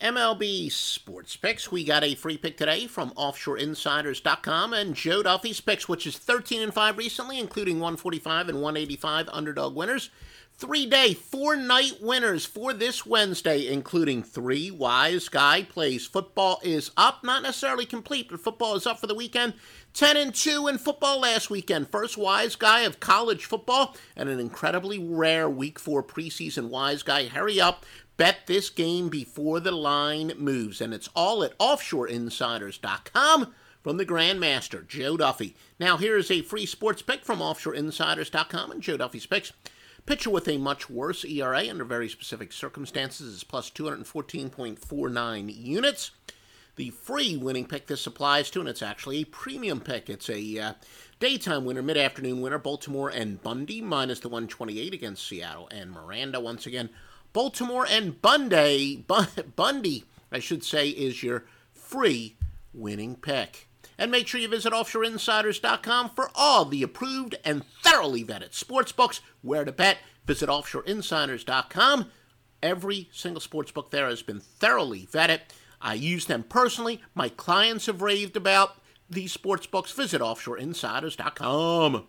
MLB Sports Picks. We got a free pick today from OffshoreInsiders.com and Joe Duffy's picks, which is 13 and 5 recently, including 145 and 185 underdog winners. Three day, four night winners for this Wednesday, including three Wise Guy plays. Football is up, not necessarily complete, but football is up for the weekend. 10 and 2 in football last weekend. First Wise Guy of college football and an incredibly rare week four preseason Wise Guy. Hurry up. Bet this game before the line moves, and it's all at offshoreinsiders.com from the Grandmaster, Joe Duffy. Now, here is a free sports pick from offshoreinsiders.com and Joe Duffy's picks. Pitcher with a much worse ERA under very specific circumstances is plus 214.49 units. The free winning pick this applies to, and it's actually a premium pick. It's a uh, daytime winner, mid afternoon winner, Baltimore and Bundy, minus the 128 against Seattle and Miranda. Once again, Baltimore and Bundy, Bundy, I should say, is your free winning pick. And make sure you visit offshoreinsiders.com for all the approved and thoroughly vetted sports books. Where to bet, visit offshoreinsiders.com. Every single sports book there has been thoroughly vetted. I use them personally. My clients have raved about these sports books. Visit offshoreinsiders.com.